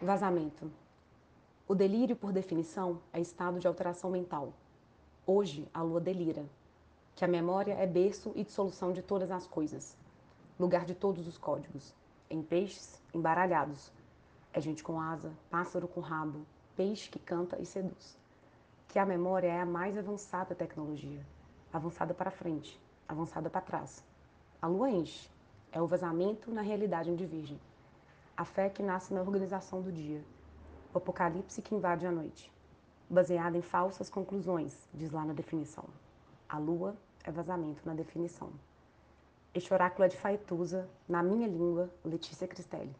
Vazamento. O delírio, por definição, é estado de alteração mental. Hoje, a lua delira, que a memória é berço e dissolução de todas as coisas, lugar de todos os códigos. Em peixes, embaralhados. É gente com asa, pássaro com rabo, peixe que canta e seduz. Que a memória é a mais avançada tecnologia, avançada para frente, avançada para trás. A lua enche, é o vazamento na realidade de virgem a fé que nasce na organização do dia, o apocalipse que invade a noite, baseada em falsas conclusões, diz lá na definição. A lua é vazamento na definição. Este oráculo é de Faetusa, na minha língua, Letícia Cristelli.